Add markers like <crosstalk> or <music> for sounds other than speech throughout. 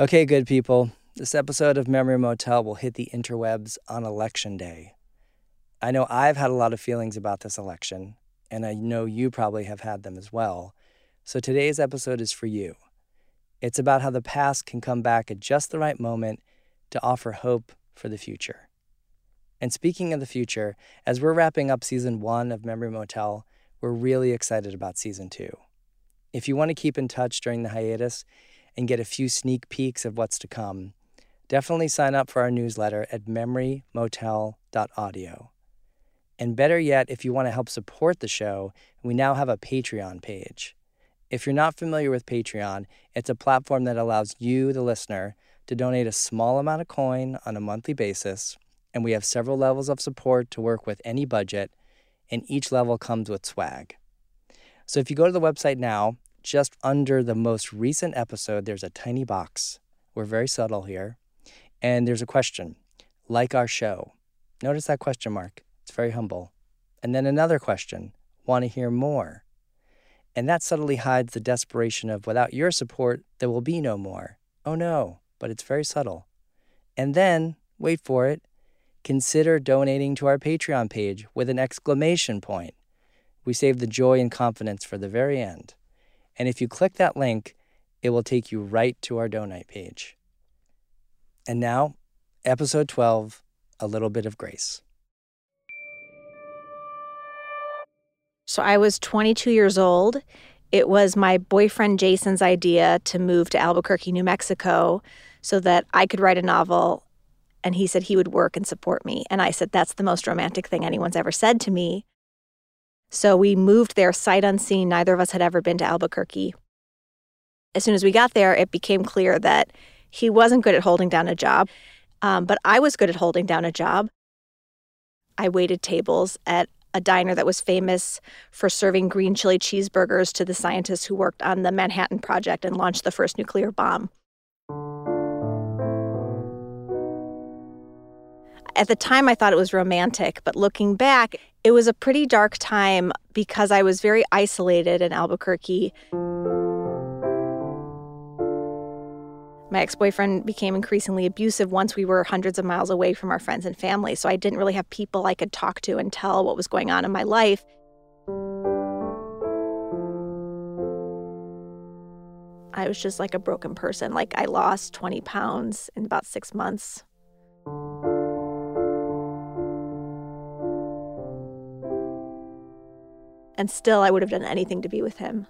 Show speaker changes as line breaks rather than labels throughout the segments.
Okay, good people. This episode of Memory Motel will hit the interwebs on election day. I know I've had a lot of feelings about this election, and I know you probably have had them as well. So today's episode is for you. It's about how the past can come back at just the right moment to offer hope for the future. And speaking of the future, as we're wrapping up season one of Memory Motel, we're really excited about season two. If you want to keep in touch during the hiatus, and get a few sneak peeks of what's to come, definitely sign up for our newsletter at memorymotel.audio. And better yet, if you want to help support the show, we now have a Patreon page. If you're not familiar with Patreon, it's a platform that allows you, the listener, to donate a small amount of coin on a monthly basis, and we have several levels of support to work with any budget, and each level comes with swag. So if you go to the website now, just under the most recent episode, there's a tiny box. We're very subtle here. And there's a question, like our show. Notice that question mark. It's very humble. And then another question, want to hear more? And that subtly hides the desperation of without your support, there will be no more. Oh no, but it's very subtle. And then, wait for it, consider donating to our Patreon page with an exclamation point. We save the joy and confidence for the very end. And if you click that link, it will take you right to our donate page. And now, episode 12 A Little Bit of Grace.
So I was 22 years old. It was my boyfriend Jason's idea to move to Albuquerque, New Mexico, so that I could write a novel. And he said he would work and support me. And I said, That's the most romantic thing anyone's ever said to me. So we moved there sight unseen. Neither of us had ever been to Albuquerque. As soon as we got there, it became clear that he wasn't good at holding down a job, um, but I was good at holding down a job. I waited tables at a diner that was famous for serving green chili cheeseburgers to the scientists who worked on the Manhattan Project and launched the first nuclear bomb. At the time, I thought it was romantic, but looking back, it was a pretty dark time because I was very isolated in Albuquerque. My ex boyfriend became increasingly abusive once we were hundreds of miles away from our friends and family, so I didn't really have people I could talk to and tell what was going on in my life. I was just like a broken person. Like, I lost 20 pounds in about six months. And still I would have done anything to be with him.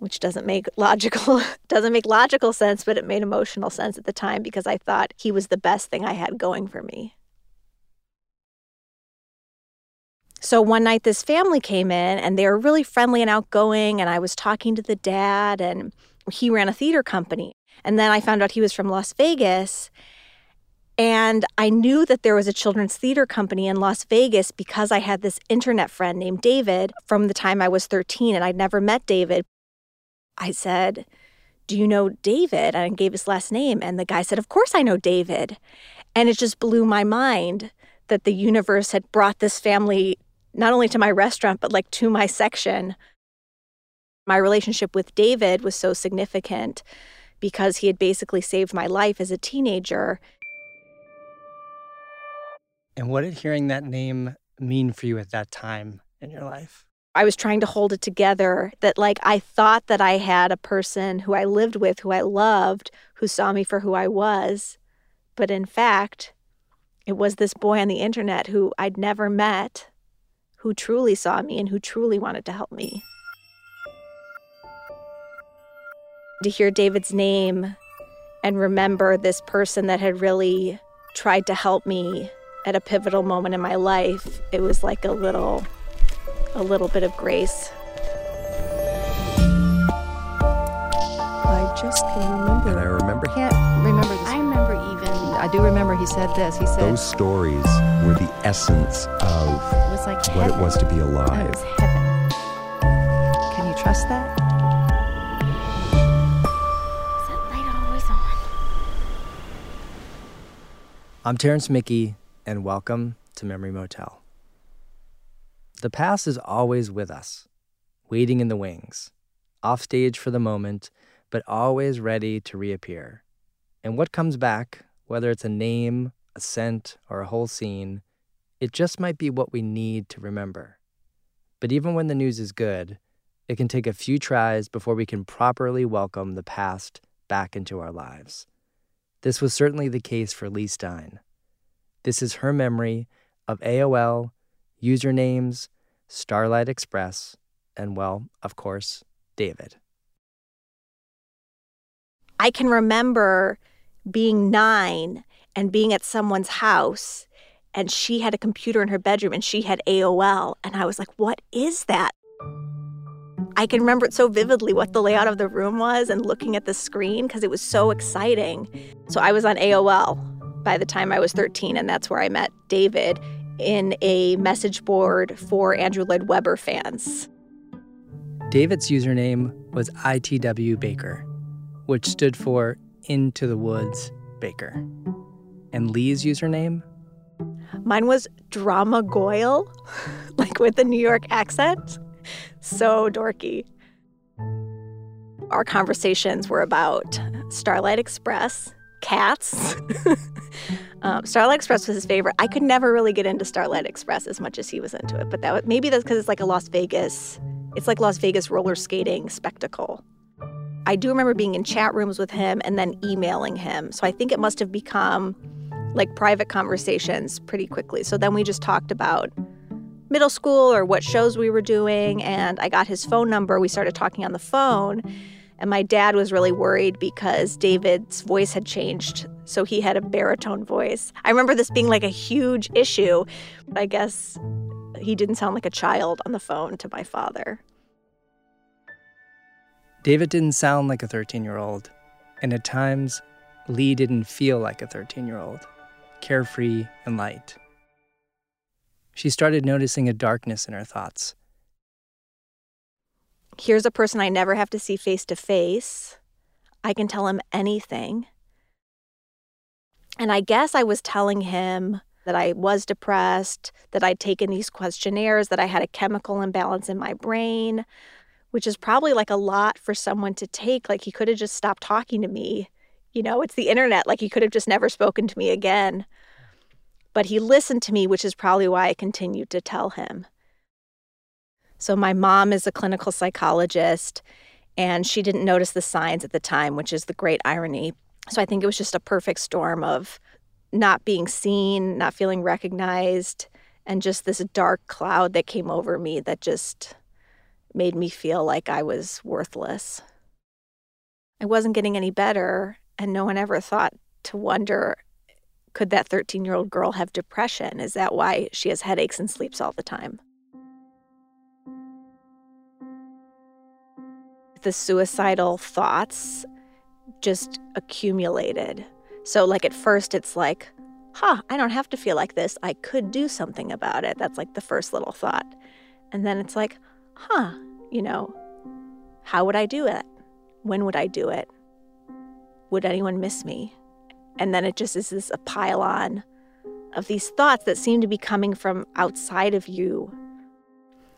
Which doesn't make <laughs> logical doesn't make logical sense, but it made emotional sense at the time because I thought he was the best thing I had going for me. So one night this family came in and they were really friendly and outgoing and I was talking to the dad and he ran a theater company. And then I found out he was from Las Vegas and I knew that there was a children's theater company in Las Vegas because I had this internet friend named David from the time I was 13 and I'd never met David. I said, Do you know David? And I gave his last name. And the guy said, Of course I know David. And it just blew my mind that the universe had brought this family not only to my restaurant, but like to my section. My relationship with David was so significant because he had basically saved my life as a teenager.
And what did hearing that name mean for you at that time in your life?
I was trying to hold it together that, like, I thought that I had a person who I lived with, who I loved, who saw me for who I was. But in fact, it was this boy on the internet who I'd never met, who truly saw me and who truly wanted to help me. To hear David's name and remember this person that had really tried to help me at a pivotal moment in my life, it was like a little a little bit of grace.
I just can't remember.
And I remember
can't remember this.
I remember even
I do remember he said this. He said
those stories were the essence of
it was like
what
heaven.
it was to be
It
alive.
was heaven.
Can you trust that?
Is that light always on?
I'm Terrence Mickey, and welcome to Memory Motel. The past is always with us, waiting in the wings, off stage for the moment, but always ready to reappear. And what comes back, whether it's a name, a scent, or a whole scene, it just might be what we need to remember. But even when the news is good, it can take a few tries before we can properly welcome the past back into our lives. This was certainly the case for Leigh Stein. This is her memory of AOL, usernames, Starlight Express, and, well, of course, David.
I can remember being nine and being at someone's house, and she had a computer in her bedroom and she had AOL. And I was like, what is that? I can remember it so vividly what the layout of the room was and looking at the screen because it was so exciting. So I was on AOL by the time I was 13, and that's where I met David in a message board for Andrew Lloyd Webber fans.
David's username was ITW Baker, which stood for Into the Woods Baker. And Leigh's username?
Mine was Drama Goyle, <laughs> like with a New York accent. So dorky. Our conversations were about Starlight Express, cats. <laughs> um, Starlight Express was his favorite. I could never really get into Starlight Express as much as he was into it, but that maybe that's because it's like a Las Vegas. It's like Las Vegas roller skating spectacle. I do remember being in chat rooms with him and then emailing him. So I think it must have become like private conversations pretty quickly. So then we just talked about middle school or what shows we were doing. And I got his phone number. We started talking on the phone. And my dad was really worried because David's voice had changed. So he had a baritone voice. I remember this being like a huge issue. I guess he didn't sound like a child on the phone to my father.
David didn't sound like a 13 year old. And at times, Leigh didn't feel like a 13 year old, carefree and light. She started noticing a darkness in her thoughts.
Here's a person I never have to see face to face. I can tell him anything. And I guess I was telling him that I was depressed, that I'd taken these questionnaires, that I had a chemical imbalance in my brain, which is probably like a lot for someone to take. Like he could have just stopped talking to me. You know, it's the internet. Like he could have just never spoken to me again. But he listened to me, which is probably why I continued to tell him. So my mom is a clinical psychologist and she didn't notice the signs at the time, which is the great irony. So I think it was just a perfect storm of not being seen, not feeling recognized, and just this dark cloud that came over me that just made me feel like I was worthless. I wasn't getting any better, and no one ever thought to wonder could that 13 year old girl have depression? Is that why she has headaches and sleeps all the time? The suicidal thoughts just accumulated. So, like, at first, it's like, huh, I don't have to feel like this. I could do something about it. That's like the first little thought. And then it's like, huh, you know, how would I do it? When would I do it? Would anyone miss me? And then it just is this a pile on of these thoughts that seem to be coming from outside of you.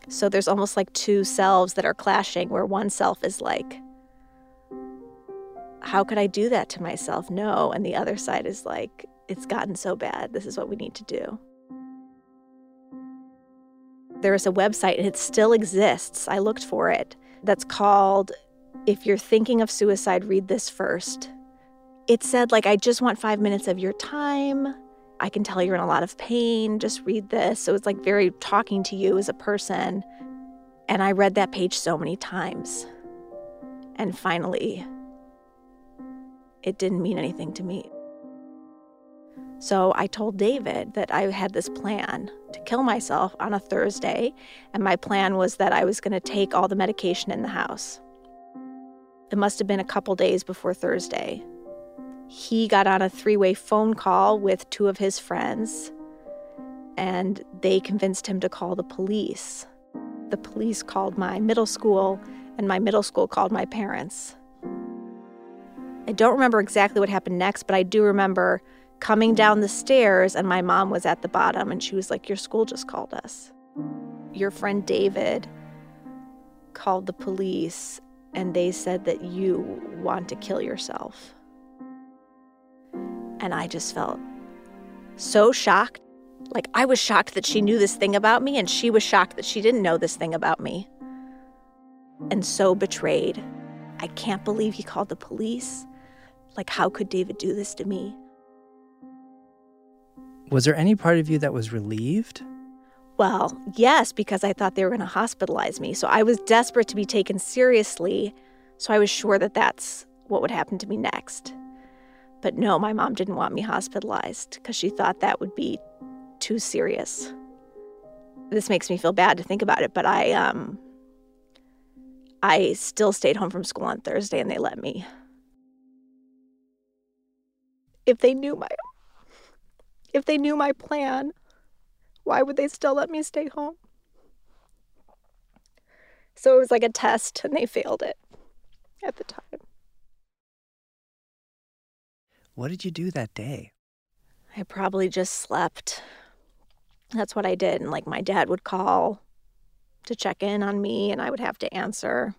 So there's almost like two selves that are clashing, where one self is like, how could I do that to myself? No. And the other side is like, it's gotten so bad. This is what we need to do. There is a website, and it still exists. I looked for it. That's called If You're Thinking of Suicide, Read This First. It said, like, I just want five minutes of your time. I can tell you're in a lot of pain. Just read this. So it's like very talking to you as a person. And I read that page so many times. And finally, it didn't mean anything to me. So I told David that I had this plan to kill myself on a Thursday, and my plan was that I was going to take all the medication in the house. It must have been a couple days before Thursday. He got on a three way phone call with two of his friends, and they convinced him to call the police. The police called my middle school, and my middle school called my parents. I don't remember exactly what happened next, but I do remember coming down the stairs and my mom was at the bottom and she was like, Your school just called us. Your friend David called the police and they said that you want to kill yourself. And I just felt so shocked. Like I was shocked that she knew this thing about me, and she was shocked that she didn't know this thing about me. And so betrayed. I can't believe he called the police. Like, how could David do this to me?
Was there any part of you that was relieved?
Well, yes, because I thought they were going to hospitalize me. So I was desperate to be taken seriously. So I was sure that that's what would happen to me next. But no, my mom didn't want me hospitalized because she thought that would be too serious. This makes me feel bad to think about it, but I um I still stayed home from school on Thursday and they let me. If they knew my if they knew my plan, why would they still let me stay home? So it was like a test and they failed it at the time.
What did you do that day?
I probably just slept. That's what I did. And like my dad would call to check in on me and I would have to answer.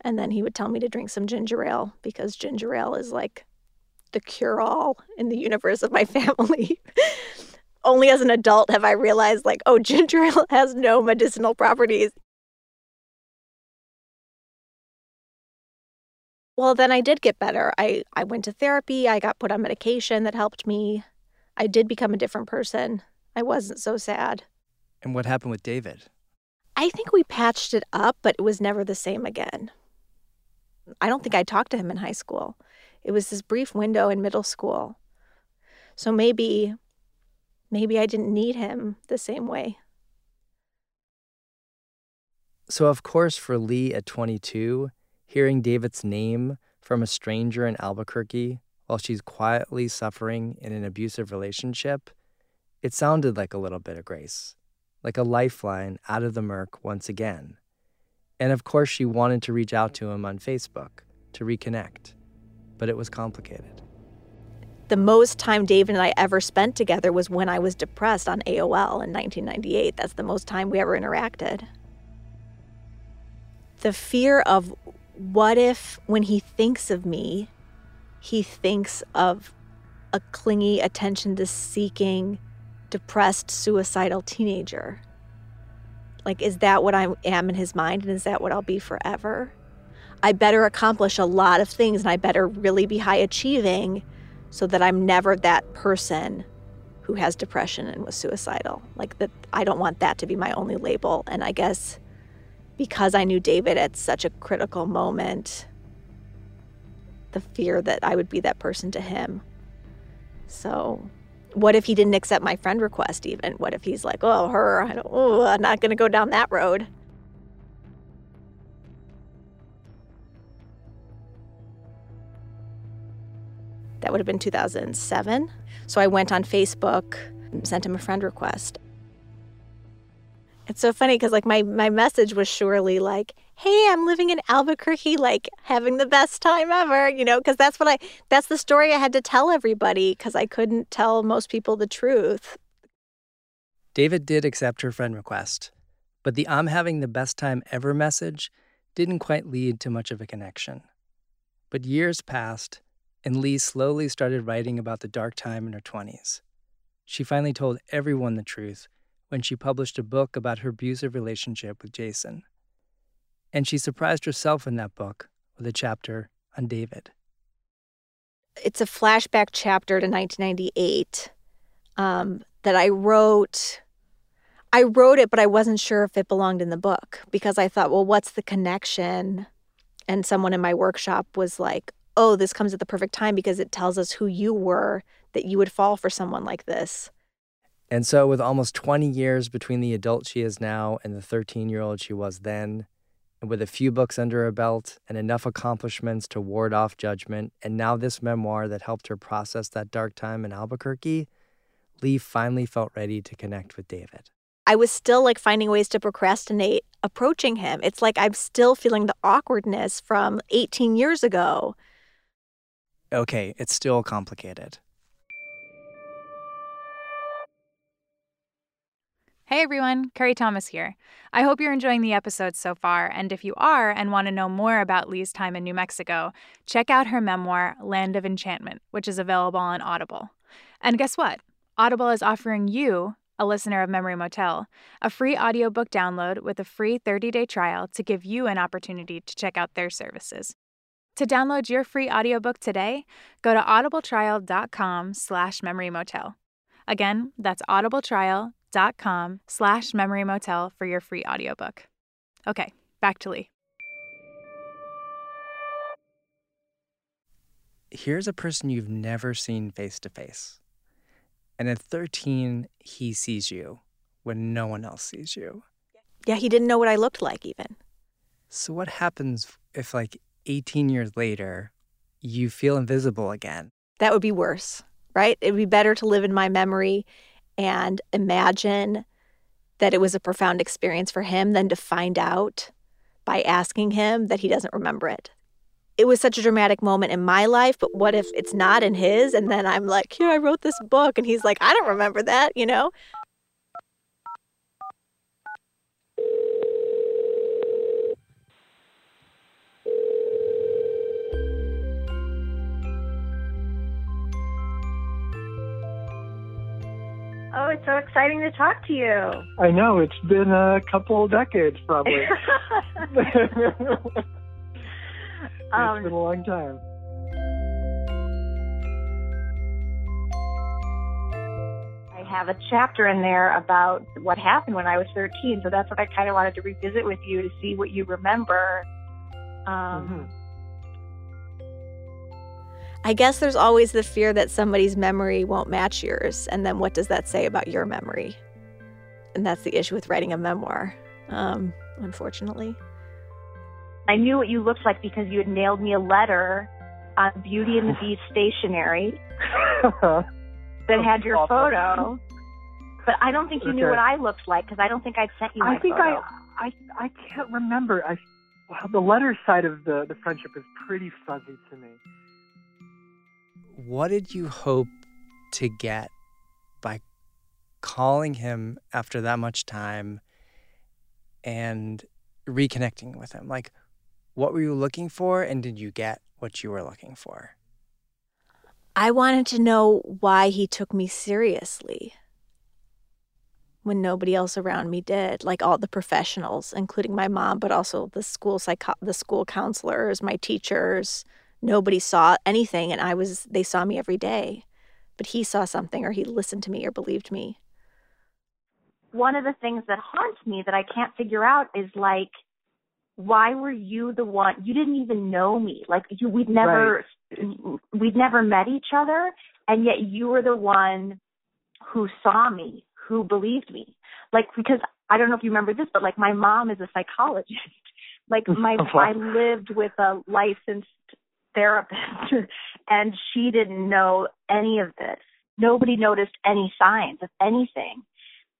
And then he would tell me to drink some ginger ale because ginger ale is like the cure all in the universe of my <laughs> family. Only as an adult have I realized, like, oh, ginger ale <laughs> has no medicinal properties. Well, then I did get better. I, I went to therapy. I got put on medication that helped me. I did become a different person. I wasn't so sad.
And what happened with David?
I think we patched it up, but it was never the same again. I don't think I talked to him in high school. It was this brief window in middle school. So maybe, maybe I didn't need him the same way.
So, of course, for Leigh at 22, hearing David's name from a stranger in Albuquerque while she's quietly suffering in an abusive relationship, it sounded like a little bit of grace, like a lifeline out of the murk once again. And of course, she wanted to reach out to him on Facebook to reconnect, but it was complicated.
The most time David and I ever spent together was when I was depressed on AOL in 1998. That's the most time we ever interacted. The fear of what if, when he thinks of me, he thinks of a clingy, attention to seeking, depressed, suicidal teenager? Like, is that what I am in his mind? And is that what I'll be forever? I better accomplish a lot of things and I better really be high achieving so that I'm never that person who has depression and was suicidal. Like, that, I don't want that to be my only label. And I guess because I knew David at such a critical moment, the fear that I would be that person to him. So, what if he didn't accept my friend request even? What if he's like, oh, her, I don't, oh, I'm not going to go down that road. That would have been 2007. So I went on Facebook, sent him a friend request. It's so funny because like my my message was surely like, "Hey, I'm living in Albuquerque, like having the best time ever," you know, because that's what I that's the story I had to tell everybody because I couldn't tell most people the truth.
David did accept her friend request, but the I'm having the best time ever message didn't quite lead to much of a connection. But years passed, and Leigh slowly started writing about the dark time in her 20s. She finally told everyone the truth when she published a book about her abusive relationship with Jason. And she surprised herself in that book with a chapter on David.
It's a flashback chapter to 1998 um, that I wrote. I wrote it, but I wasn't sure if it belonged in the book because I thought, well, what's the connection? And someone in my workshop was like, oh, this comes at the perfect time because it tells us who you were that you would fall for someone like this.
And so, with almost 20 years between the adult she is now and the 13 year old she was then, and with a few books under her belt and enough accomplishments to ward off judgment, and now this memoir that helped her process that dark time in Albuquerque, Leigh finally felt ready to connect with David.
I was still like finding ways to procrastinate approaching him. It's like I'm still feeling the awkwardness from 18 years ago.
Okay, it's still complicated.
Hey everyone, Carrie Thomas here. I hope you're enjoying the episode so far, and if you are and want to know more about Leigh's time in New Mexico, check out her memoir, Land of Enchantment, which is available on Audible. And guess what? Audible is offering you, a listener of Memory Motel, a free audiobook download with a free 30-day trial to give you an opportunity to check out their services. To download your free audiobook today, go to audibletrial.com slash memorymotel. Again, that's audibletrial.com slash memory motel for your free audiobook. Okay, back to Leigh.
Here's a person you've never seen face to face. And at 13, he sees you when no one else sees you.
Yeah, he didn't know what I looked like even.
So, what happens if, like, 18 years later, you feel invisible again?
That would be worse, right? It'd be better to live in my memory and imagine that it was a profound experience for him than to find out by asking him that he doesn't remember it. It was such a dramatic moment in my life, but what if it's not in his? And then I'm like, here, I wrote this book. And he's like, I don't remember that, you know?
Oh, it's so exciting to talk to you.
I know it's been a couple of decades, probably. <laughs> <laughs> it's
um,
been a long time.
I have a chapter in there about what happened when I was 13, so that's what I kind of wanted to revisit with you to see what you remember. Um,
I guess there's always the fear that somebody's memory won't match yours. And then what does that say about your memory? And that's the issue with writing a memoir, um, unfortunately.
I knew what you looked like because you had nailed me a letter on Beauty and the Beast stationery <laughs> that had your photo. But I don't think you knew what I looked like because I don't think I'd sent you my
I think
photo.
I, I I can't remember. I wow, the letter side of the the friendship is pretty fuzzy to me.
What did you hope to get by calling him after that much time and reconnecting with him? Like, what were you looking for, and did you get what you were looking for?
I wanted to know why he took me seriously when nobody else around me did, like all the professionals, including my mom, but also the school psycho- the school counselors, my teachers. Nobody saw anything and I was they saw me every day. But he saw something or he listened to me or believed me.
one of the things that haunts me that I can't figure out is like, why were you the one? You didn't even know me. Like you, we'd never, we'd never met each other, and yet you were the one who saw me, who believed me. Like because I don't know if you remember this, but like my mom is a psychologist. Like <laughs> my. I lived with a licensed therapist, <laughs> and she didn't know any of this. Nobody noticed any signs of anything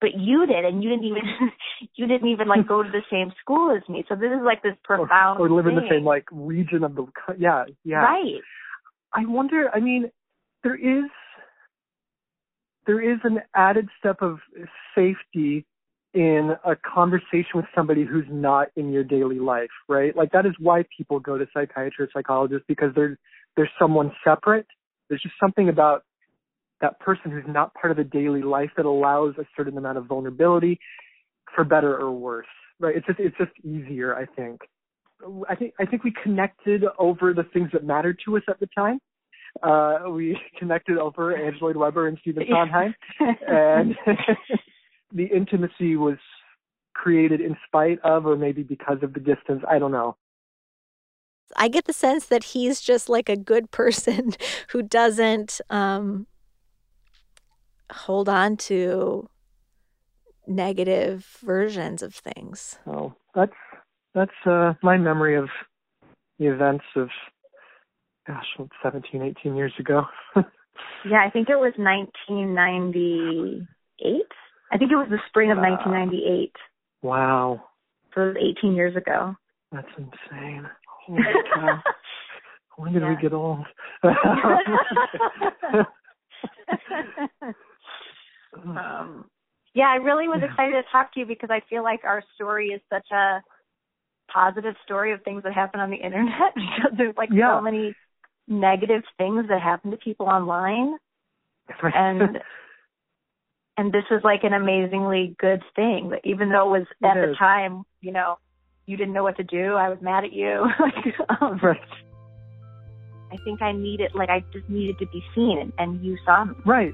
but you did and you didn't even <laughs> you didn't even like go to the same school as me so this is like this
Or,
profound
or live in the same like region of the yeah yeah.
right
I wonder. I mean, there is there is an added step of safety in a conversation with somebody who's not in your daily life, right? Like that is why people go to psychiatrists, psychologists because there's there's someone separate. There's just something about that person who's not part of the daily life that allows a certain amount of vulnerability, for better or worse, right? It's just it's just easier, I think. I think I think we connected over the things that mattered to us at the time. Uh, we <laughs> connected over Andrew Lloyd Webber and Stephen Sondheim, <laughs> and <laughs> the intimacy was created in spite of, or maybe because of the distance. I don't know.
I get the sense that he's just like a good person <laughs> who doesn't um, hold on to negative versions of things.
Oh, that's that's uh, my memory of the events of gosh, what, 17, 18 years ago. <laughs>
yeah i think it was 1998 i think it was the spring of
Wow.
1998
wow,
so it was 18 years ago
that's insane. Holy cow! <laughs> When did we get old? <laughs> <laughs>
um yeah I really was excited to talk to you because I feel like our story is such a positive story of things that happen on the internet because there's like
Yeah.
so many negative things that happen to people online and and this is like an amazingly good thing that even though it was
It
at the time, you know, you didn't know what to do, I was mad at you. <laughs> like um,
right.
I think I needed like I just needed to be seen and, and you saw me.
Right.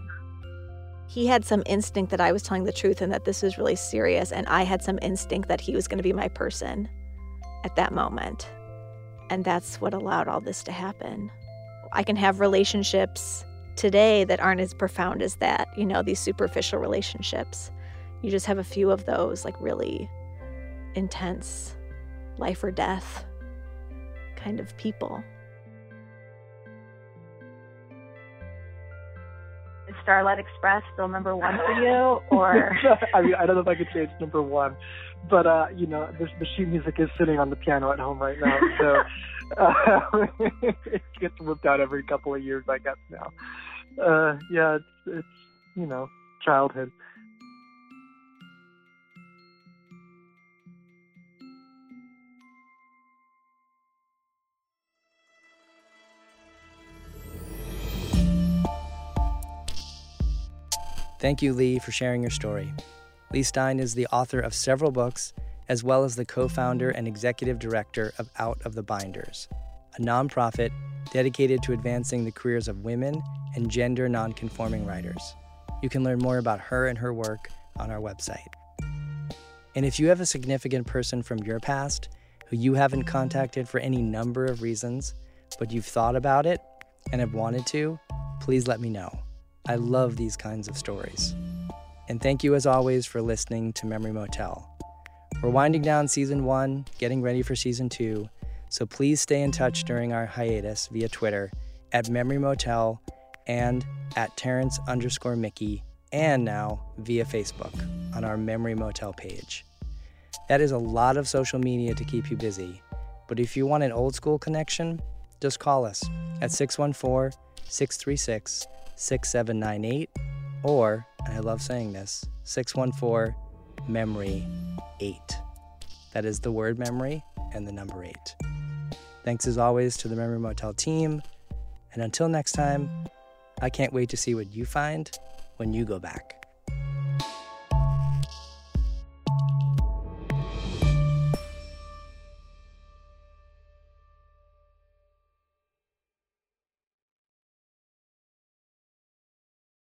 He had some instinct that I was telling the truth and that this was really serious. And I had some instinct that he was going to be my person at that moment. And that's what allowed all this to happen. I can have relationships today that aren't as profound as that, you know, these superficial relationships. You just have a few of those, like really intense, life or death kind of people.
Is Starlight Express still number one for you or <laughs>
I mean, I don't know if I could say it's number one, but uh, you know, this the sheet music is sitting on the piano at home right now, so uh, <laughs> it gets whipped out every couple of years, I guess now. Uh, yeah, it's it's you know childhood.
Thank you, Leigh, for sharing your story. Leigh Stein is the author of several books, as well as the co founder and executive director of Out of the Binders, a nonprofit dedicated to advancing the careers of women and gender nonconforming writers. You can learn more about her and her work on our website. And if you have a significant person from your past who you haven't contacted for any number of reasons, but you've thought about it and have wanted to, please let me know. I love these kinds of stories. And thank you, as always, for listening to Memory Motel. We're winding down season one, getting ready for season two, so please stay in touch during our hiatus via Twitter at Memory Motel and at Terrence underscore Mickey, and now via Facebook on our Memory Motel page. That is a lot of social media to keep you busy, but if you want an old school connection, just call us at 614 636 6798 or, and I love saying this, 614 Memory 8. That is the word memory and the number 8. Thanks as always to the Memory Motel team. And until next time, I can't wait to see what you find when you go back.